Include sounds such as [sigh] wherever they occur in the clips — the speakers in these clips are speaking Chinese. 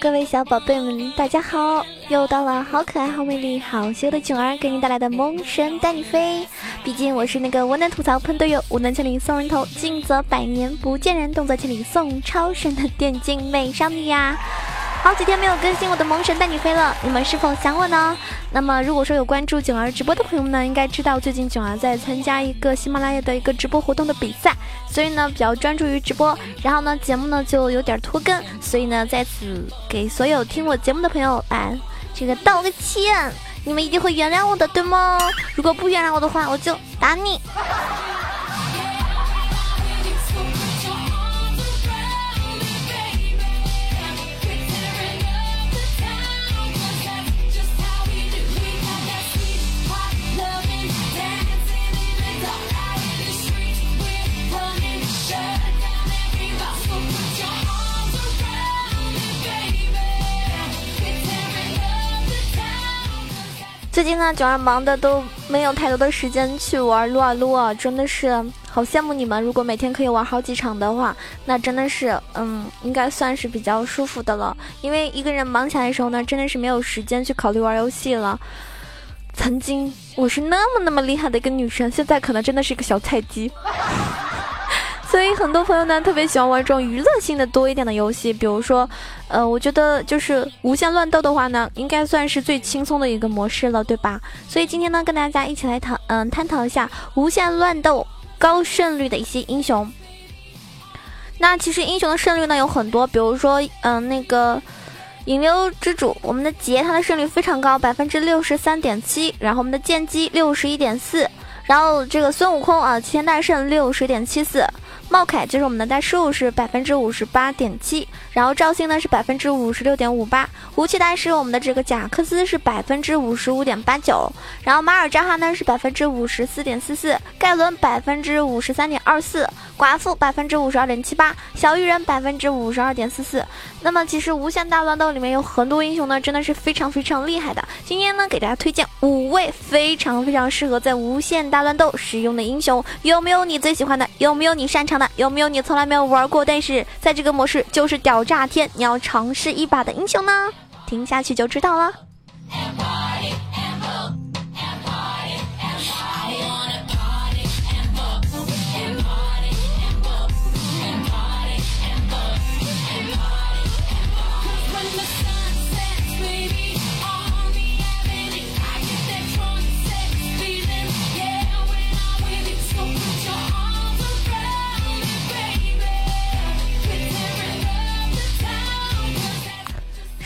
各位小宝贝们，大家好！又到了好可爱、好美丽、好羞的囧儿给你带来的萌神带你飞。毕竟我是那个无能吐槽喷队友、无能千里送人头、静则百年不见人、动作千里送超神的电竞美少女呀！好几天没有更新我的萌神带你飞了，你们是否想我呢？那么如果说有关注囧儿直播的朋友们呢，应该知道最近囧儿在参加一个喜马拉雅的一个直播活动的比赛，所以呢比较专注于直播，然后呢节目呢就有点拖更，所以呢在此给所有听我节目的朋友来这个道个歉，你们一定会原谅我的，对吗？如果不原谅我的话，我就打你。最近呢，九儿忙的都没有太多的时间去玩撸啊撸啊，真的是好羡慕你们。如果每天可以玩好几场的话，那真的是，嗯，应该算是比较舒服的了。因为一个人忙起来的时候呢，真的是没有时间去考虑玩游戏了。曾经我是那么那么厉害的一个女生，现在可能真的是一个小菜鸡。所以很多朋友呢特别喜欢玩这种娱乐性的多一点的游戏，比如说，呃，我觉得就是无限乱斗的话呢，应该算是最轻松的一个模式了，对吧？所以今天呢，跟大家一起来讨，嗯，探讨一下无限乱斗高胜率的一些英雄。那其实英雄的胜率呢有很多，比如说，嗯，那个引流之主，我们的杰他的胜率非常高，百分之六十三点七，然后我们的剑姬六十一点四，然后这个孙悟空啊，齐天大圣六十点七四。茂凯就是我们的代数是百分之五十八点七，然后赵信呢是百分之五十六点五八，吴起大师我们的这个贾克斯是百分之五十五点八九，然后马尔扎哈呢是百分之五十四点四四，盖伦百分之五十三点二四，寡妇百分之五十二点七八，小鱼人百分之五十二点四四。那么其实无限大乱斗里面有很多英雄呢，真的是非常非常厉害的。今天呢给大家推荐五位非常非常适合在无限大乱斗使用的英雄，有没有你最喜欢的？有没有你擅长的？有没有你从来没有玩过，但是在这个模式就是屌炸天，你要尝试一把的英雄呢？听下去就知道了。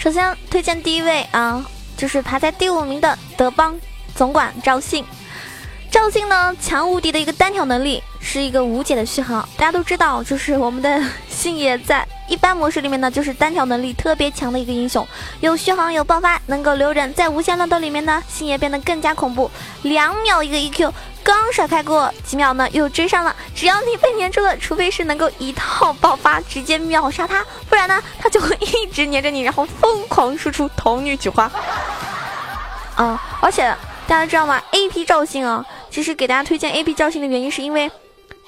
首先推荐第一位啊，就是排在第五名的德邦总管赵信。赵信呢，强无敌的一个单挑能力，是一个无解的续航。大家都知道，就是我们的信爷在一般模式里面呢，就是单挑能力特别强的一个英雄，有续航，有爆发，能够留人。在无限乱斗里面呢，信爷变得更加恐怖，两秒一个 EQ。刚甩开过几秒呢，又追上了。只要你被粘住了，除非是能够一套爆发直接秒杀他，不然呢，他就会一直粘着你，然后疯狂输出童女菊花。啊，[laughs] 而且大家知道吗？AP 赵信啊，其实给大家推荐 AP 赵信的原因是因为。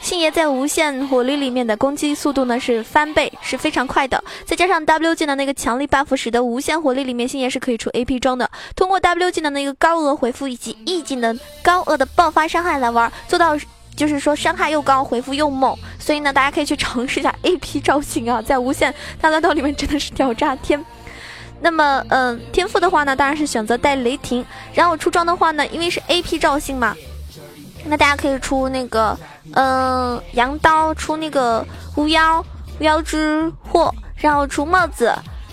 星爷在无限火力里面的攻击速度呢是翻倍，是非常快的。再加上 W 技能那个强力 buff，使得无限火力里面星爷是可以出 AP 装的。通过 W 技能的一个高额回复以及 E 技能高额的爆发伤害来玩，做到就是说伤害又高，回复又猛。所以呢，大家可以去尝试一下 AP 造型啊，在无限大乱斗里面真的是屌炸天。那么，嗯，天赋的话呢，当然是选择带雷霆。然后出装的话呢，因为是 AP 造型嘛。那大家可以出那个，嗯，羊刀，出那个巫妖，巫妖之祸，然后出帽子，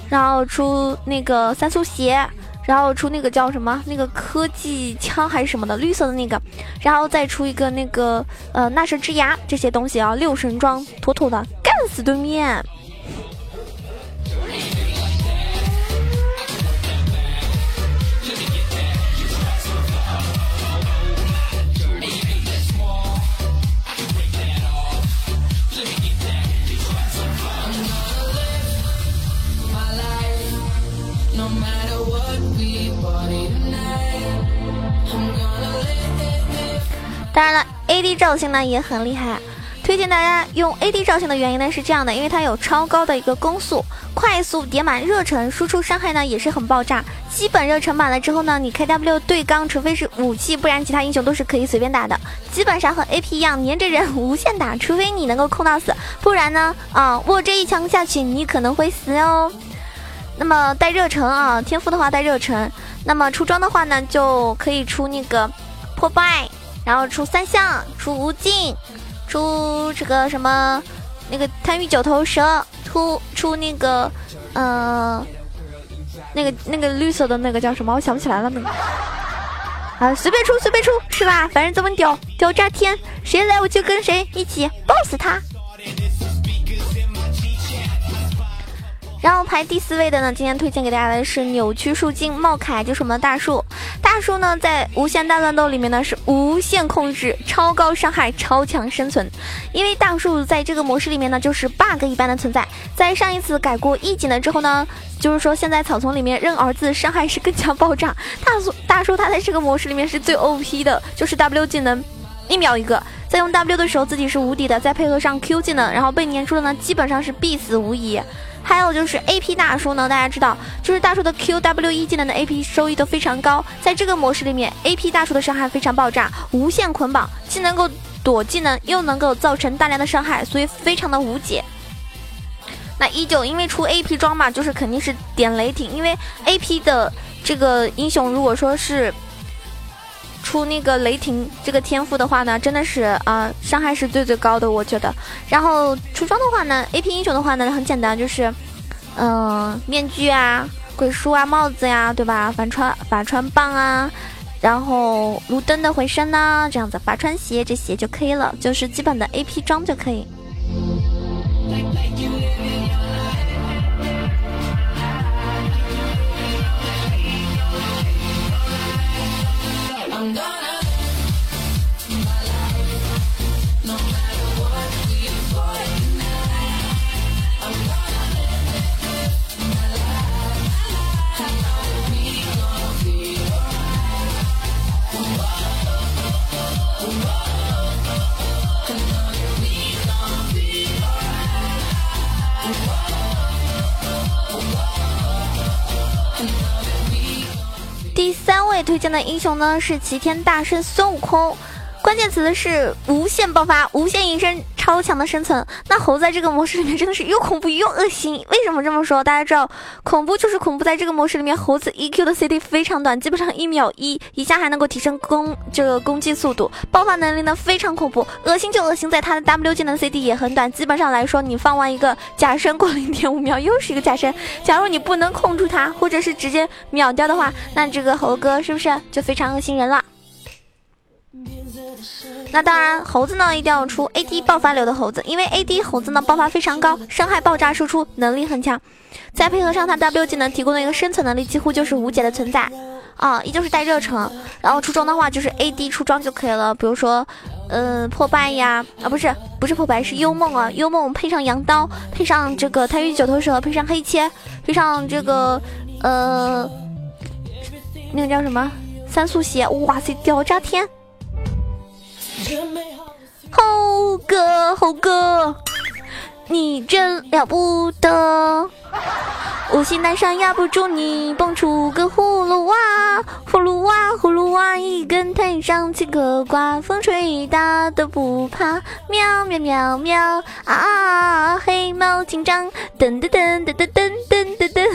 然后出那个三速鞋，然后出那个叫什么，那个科技枪还是什么的，绿色的那个，然后再出一个那个，呃，纳什之牙，这些东西啊，六神装，妥妥的干死对面。当然了，AD 赵信呢也很厉害。推荐大家用 AD 照相的原因呢是这样的，因为它有超高的一个攻速，快速叠满热忱，输出伤害呢也是很爆炸。基本热忱满了之后呢，你 KW 对刚，除非是武器，不然其他英雄都是可以随便打的。基本上和 AP 一样，粘着人无限打，除非你能够控到死，不然呢，啊，我这一枪下去你可能会死哦。那么带热忱啊，天赋的话带热忱。那么出装的话呢，就可以出那个破败，然后出三项，出无尽，出这个什么那个贪欲九头蛇，出出那个呃那个那个绿色的那个叫什么？我想不起来了那个。啊，随便出随便出是吧？反正这么屌屌炸天，谁来我就跟谁一起爆死他。然后排第四位的呢，今天推荐给大家的是扭曲树精茂凯，就是我们的大树。大树呢，在无限大乱斗里面呢是无限控制、超高伤害、超强生存。因为大树在这个模式里面呢，就是 bug 一般的存在。在上一次改过一技能之后呢，就是说现在草丛里面认儿子伤害是更加爆炸。大树大树他在这个模式里面是最 OP 的，就是 W 技能一秒一个，在用 W 的时候自己是无敌的，再配合上 Q 技能，然后被粘住了呢基本上是必死无疑。还有就是 A P 大叔呢，大家知道，就是大叔的 Q W E 技能的 A P 收益都非常高，在这个模式里面，A P 大叔的伤害非常爆炸，无限捆绑，既能够躲技能，又能够造成大量的伤害，所以非常的无解。那依旧因为出 A P 装嘛，就是肯定是点雷霆，因为 A P 的这个英雄如果说是。出那个雷霆这个天赋的话呢，真的是啊，伤害是最最高的，我觉得。然后出装的话呢，A P 英雄的话呢，很简单，就是，嗯，面具啊、鬼书啊、帽子呀，对吧？反穿法穿棒啊，然后路灯的回声呐，这样子，法穿鞋这些就可以了，就是基本的 A P 装就可以。推荐的英雄呢是齐天大圣孙悟空，关键词是无限爆发、无限隐身、超强的生存。那猴在这个模式里面真的是又恐怖又恶心。为什么这么说？大家知道，恐怖就是恐怖，在这个模式里面，猴子 EQ 的 CD 非常短，基本上一秒一一下还能够提升攻这个攻击速度，爆发能力呢非常恐怖。恶心就恶心在它的 W 技能 CD 也很短，基本上来说，你放完一个假身过零点五秒，又是一个假身。假如你不能控住它，或者是直接秒掉的话，那这个猴哥是不是就非常恶心人了？那当然，猴子呢一定要出 AD 爆发流的猴子，因为 AD 猴子呢爆发非常高，伤害爆炸输出能力很强，再配合上他 W 技能提供的一个生存能力，几乎就是无解的存在啊！依旧是带热诚，然后出装的话就是 AD 出装就可以了，比如说，嗯，破败呀，啊不是不是破败是幽梦啊，幽梦配上羊刀，配上这个贪欲九头蛇，配上黑切，配上这个呃那个叫什么三速鞋，哇塞，屌炸天！[laughs] 猴哥，猴哥，你真了不得！无锡南山压不住你，蹦出个葫芦娃，葫芦娃，葫芦娃，一根藤上七个瓜，风吹大都不怕，喵喵喵喵啊！黑猫警长，噔噔噔噔噔噔噔噔噔。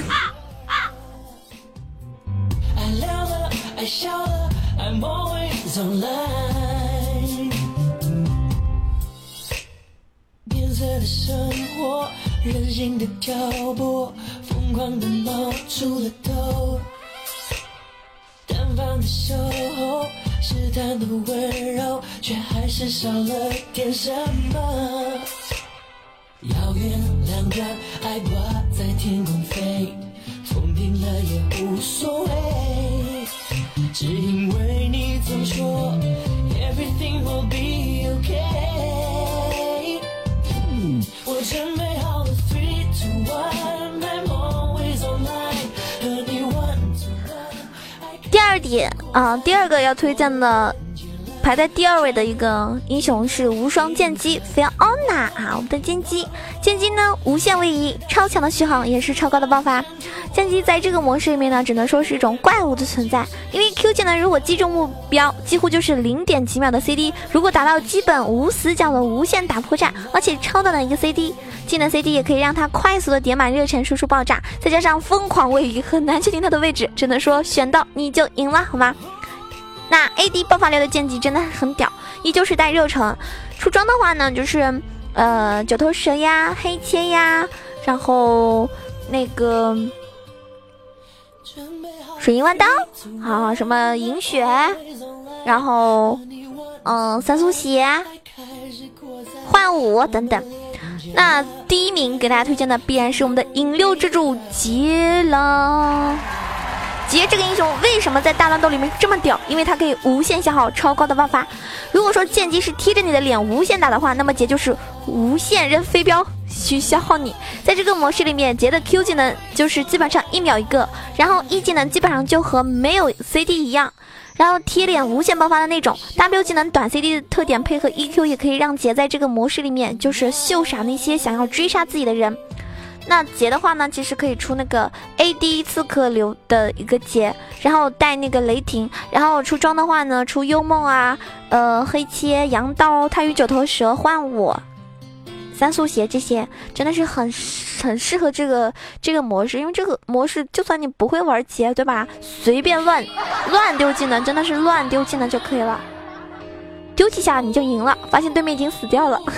色的生活，任性的挑拨，疯狂的冒出了头。单方的守候，试探的温柔，却还是少了点什么。遥远两端爱挂在天空飞，风停了也无所谓，只因为你总说 everything will be 也啊，第二个要推荐的，排在第二位的一个英雄是无双剑姬，菲奥那啊，我们的剑姬，剑姬呢无限位移，超强的续航，也是超高的爆发。剑姬在这个模式里面呢，只能说是一种怪物的存在，因为 Q 技能如果击中目标，几乎就是零点几秒的 CD，如果达到基本无死角的无限打破绽，而且超短的一个 CD，技能 CD 也可以让它快速的点满热忱输出爆炸，再加上疯狂位移很难确定它的位置，只能说选到你就赢了，好吗？那 AD 爆发流的剑姬真的很屌，依旧是带热忱。出装的话呢，就是呃九头蛇呀、黑切呀，然后那个水银弯刀，好什么银雪，然后嗯三速鞋、幻舞等等。那第一名给大家推荐的必然是我们的引流之主杰了。杰这个英雄为什么在大乱斗里面这么屌？因为它可以无限消耗，超高的爆发。如果说剑姬是贴着你的脸无限打的话，那么杰就是无限扔飞镖去消耗你。在这个模式里面，杰的 Q 技能就是基本上一秒一个，然后 E 技能基本上就和没有 CD 一样，然后贴脸无限爆发的那种。W 技能短 CD 的特点配合 EQ 也可以让杰在这个模式里面就是秀傻那些想要追杀自己的人。那杰的话呢，其实可以出那个 AD 刺客流的一个杰，然后带那个雷霆，然后出装的话呢，出幽梦啊，呃，黑切、羊刀、太与九头蛇、幻舞、三速鞋这些，真的是很很适合这个这个模式，因为这个模式就算你不会玩劫，对吧？随便乱 [laughs] 乱丢技能，真的是乱丢技能就可以了，丢几下你就赢了，发现对面已经死掉了。[laughs]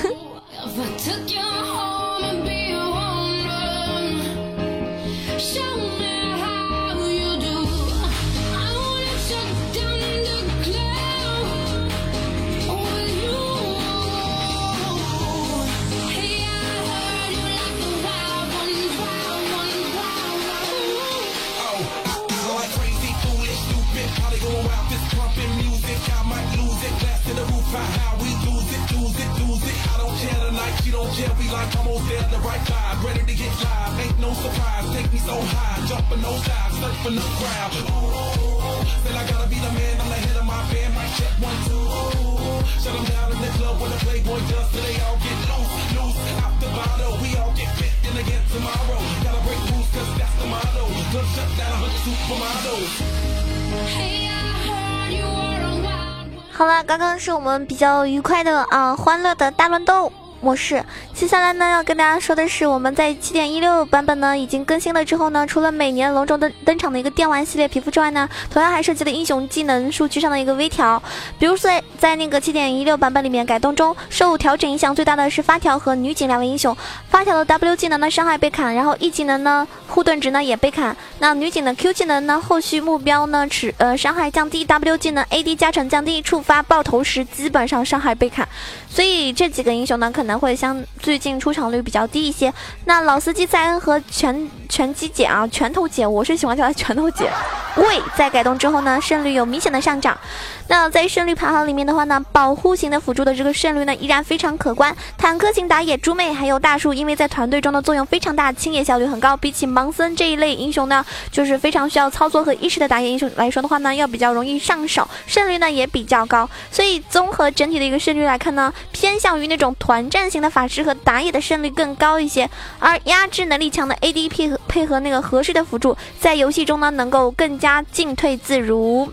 好了，刚刚是我们比较愉快的啊，欢乐的大乱斗。模式，接下来呢要跟大家说的是，我们在七点一六版本呢已经更新了之后呢，除了每年隆重登登场的一个电玩系列皮肤之外呢，同样还涉及了英雄技能数据上的一个微调。比如说在在那个七点一六版本里面改动中，受调整影响最大的是发条和女警两位英雄。发条的 W 技能呢伤害被砍，然后 E 技能呢护盾值呢也被砍。那女警的 Q 技能呢后续目标呢持呃伤害降低，W 技能 AD 加成降低，触发爆头时基本上伤害被砍。所以这几个英雄呢。可能会相最近出场率比较低一些。那老司机塞恩和拳拳击姐啊，拳头姐，我是喜欢叫她拳头姐。喂，在改动之后呢，胜率有明显的上涨。那在胜率排行里面的话呢，保护型的辅助的这个胜率呢依然非常可观。坦克型打野猪妹还有大树，因为在团队中的作用非常大，清野效率很高。比起盲僧这一类英雄呢，就是非常需要操作和意识的打野英雄来说的话呢，要比较容易上手，胜率呢也比较高。所以综合整体的一个胜率来看呢，偏向于那种团战型的法师和打野的胜率更高一些。而压制能力强的 AD 配合配合那个合适的辅助，在游戏中呢能够更加进退自如。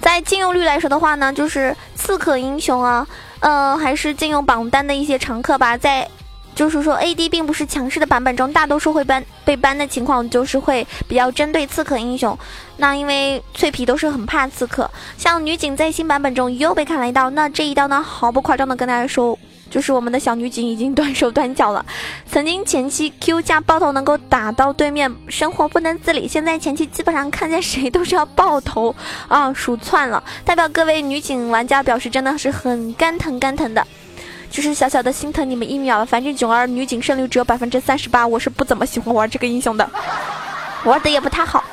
在禁用率来说的话呢，就是刺客英雄啊，呃，还是禁用榜单的一些常客吧。在就是说，AD 并不是强势的版本中，大多数会搬被搬的情况，就是会比较针对刺客英雄。那因为脆皮都是很怕刺客，像女警在新版本中又被砍了一刀，那这一刀呢，毫不夸张的跟大家说。就是我们的小女警已经断手断脚了。曾经前期 Q 加爆头能够打到对面生活不能自理，现在前期基本上看见谁都是要爆头啊，数窜了。代表各位女警玩家表示，真的是很肝疼肝疼的，就是小小的心疼你们一秒了。反正囧儿女警胜率只有百分之三十八，我是不怎么喜欢玩这个英雄的，玩的也不太好。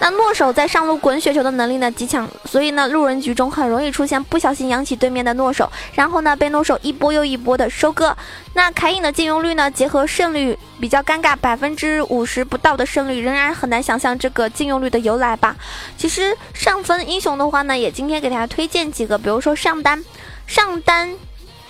那诺手在上路滚雪球的能力呢极强，所以呢路人局中很容易出现不小心扬起对面的诺手，然后呢被诺手一波又一波的收割。那凯隐的禁用率呢结合胜率比较尴尬，百分之五十不到的胜率，仍然很难想象这个禁用率的由来吧。其实上分英雄的话呢，也今天给大家推荐几个，比如说上单、上单、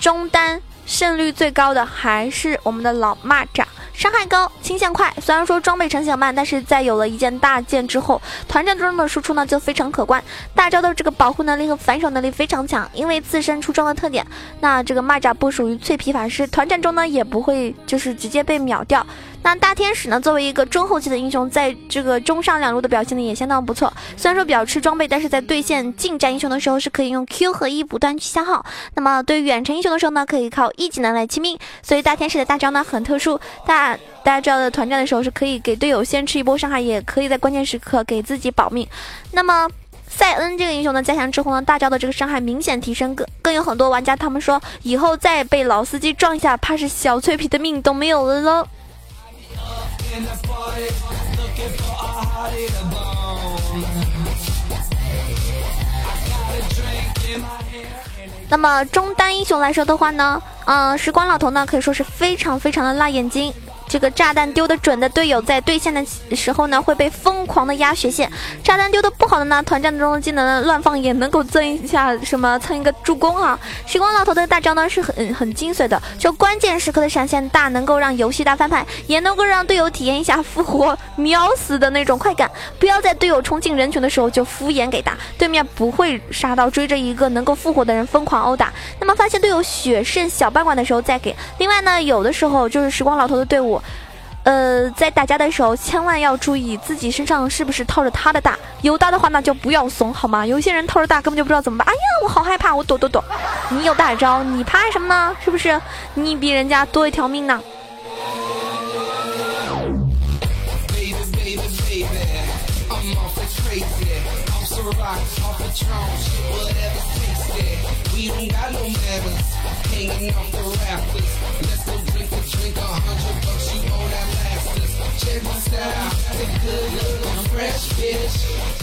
中单、胜率最高的还是我们的老蚂蚱。伤害高，清线快。虽然说装备成型慢，但是在有了一件大件之后，团战中的输出呢就非常可观。大招的这个保护能力和反手能力非常强，因为自身出装的特点，那这个蚂蚱不属于脆皮法师，团战中呢也不会就是直接被秒掉。那大天使呢？作为一个中后期的英雄，在这个中上两路的表现呢也相当不错。虽然说比较吃装备，但是在对线近战英雄的时候是可以用 Q 和 E 不断去消耗。那么对于远程英雄的时候呢，可以靠 E 技能来清命。所以大天使的大招呢很特殊，大大家知道的团战的时候是可以给队友先吃一波伤害，也可以在关键时刻给自己保命。那么塞恩这个英雄呢加强之后呢，大招的这个伤害明显提升，更更有很多玩家他们说以后再被老司机撞一下，怕是小脆皮的命都没有了喽。那么中单英雄来说的话呢，嗯，时光老头呢可以说是非常非常的辣眼睛。这个炸弹丢的准的队友，在对线的时候呢，会被疯狂的压血线；炸弹丢的不好的呢，团战中的技能乱放也能够增一下什么蹭一个助攻啊。时光老头的大招呢是很很精髓的，就关键时刻的闪现大，能够让游戏大翻盘，也能够让队友体验一下复活秒死的那种快感。不要在队友冲进人群的时候就敷衍给打，对面不会杀到追着一个能够复活的人疯狂殴打。那么发现队友血剩小半管的时候再给。另外呢，有的时候就是时光老头的队伍。呃，在打架的时候，千万要注意自己身上是不是套着他的大，有大的话那就不要怂，好吗？有些人套着大根本就不知道怎么办。哎呀，我好害怕，我躲躲躲。你有大招，你怕什么呢？是不是？你比人家多一条命呢？Patron's, whatever six that. We don't got no manners, hanging off the rafters. Let's go drink a drink, a hundred bucks, you owe that last us. Check my style, got the good little fresh bitch.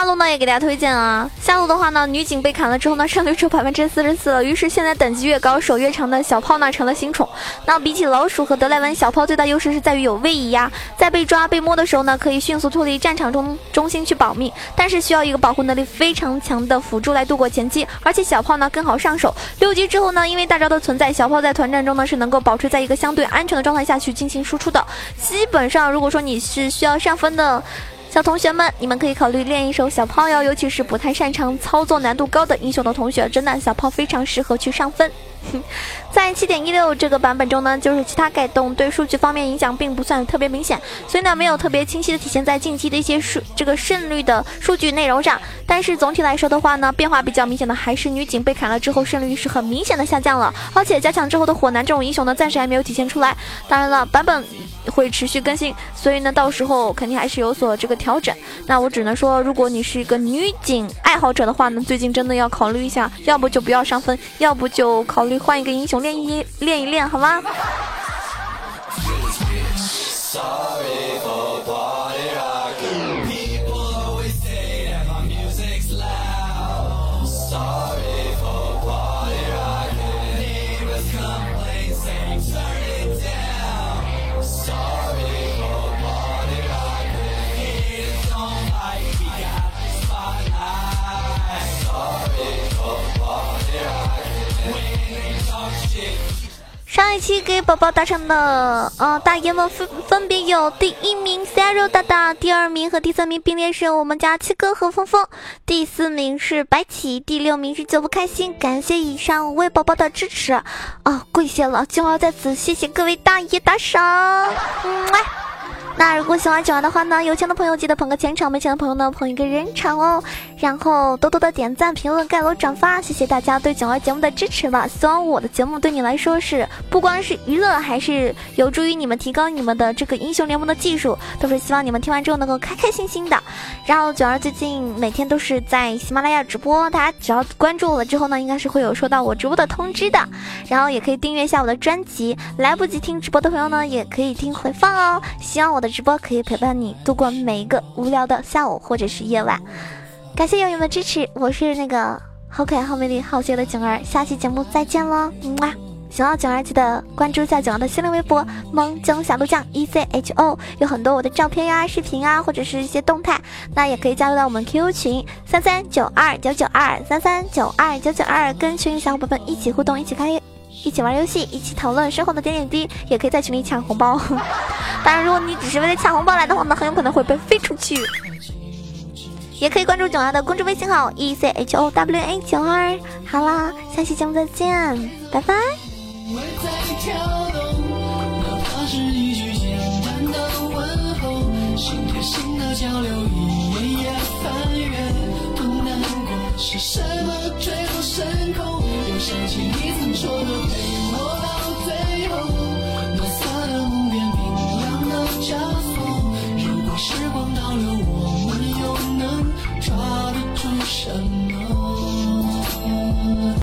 下路呢也给大家推荐啊，下路的话呢，女警被砍了之后呢，胜率只有百分之四十四了。于是现在等级越高，手越长的小炮呢成了新宠。那比起老鼠和德莱文，小炮最大优势是在于有位移呀，在被抓被摸的时候呢，可以迅速脱离战场中中心去保命，但是需要一个保护能力非常强的辅助来度过前期。而且小炮呢更好上手，六级之后呢，因为大招的存在，小炮在团战中呢是能够保持在一个相对安全的状态下去进行输出的。基本上，如果说你是需要上分的。小同学们，你们可以考虑练一手小炮哟，尤其是不太擅长操作难度高的英雄的同学，真的小炮非常适合去上分。[laughs] 在七点一六这个版本中呢，就是其他改动对数据方面影响并不算特别明显，所以呢没有特别清晰的体现在近期的一些数这个胜率的数据内容上。但是总体来说的话呢，变化比较明显的还是女警被砍了之后胜率是很明显的下降了，而且加强之后的火男这种英雄呢暂时还没有体现出来。当然了，版本会持续更新，所以呢到时候肯定还是有所这个调整。那我只能说，如果你是一个女警爱好者的话呢，最近真的要考虑一下，要不就不要上分，要不就考虑换一个英雄。练一练一练，好吗？上一期给宝宝打赏的，呃，大爷们分分别有第一名 Zero 大大，第二名和第三名并列是我们家七哥和峰峰，第四名是白起，第六名是九不开心。感谢以上五位宝宝的支持，啊，跪谢了，就要在此谢谢各位大爷打赏，嗯。那如果喜欢九儿的话呢，有钱的朋友记得捧个钱场，没钱的朋友呢捧一个人场哦。然后多多的点赞、评论、盖楼、转发，谢谢大家对九儿节目的支持吧。希望我的节目对你来说是不光是娱乐，还是有助于你们提高你们的这个英雄联盟的技术，都是希望你们听完之后能够开开心心的。然后九儿最近每天都是在喜马拉雅直播，大家只要关注我了之后呢，应该是会有收到我直播的通知的。然后也可以订阅一下我的专辑，来不及听直播的朋友呢，也可以听回放哦。希望我的。直播可以陪伴你度过每一个无聊的下午或者是夜晚，感谢友友们支持，我是那个好可爱、好美丽、好邪的景儿，下期节目再见喽！哇，喜欢囧儿记得关注一下囧儿的新浪微博“萌囧小鹿酱 E C H O”，有很多我的照片呀、视频啊，或者是一些动态，那也可以加入到我们 QQ 群三三九二九九二三三九二九九二，跟群里小伙伴们一起互动，一起开一起玩游戏，一起讨论生活的点点滴滴，也可以在群里抢红包。当然，如果你只是为了抢红包来的话，那很有可能会被飞出去。也可以关注囧儿的公众微信号 e c h o w a 九二。好啦，下期节目再见，拜拜。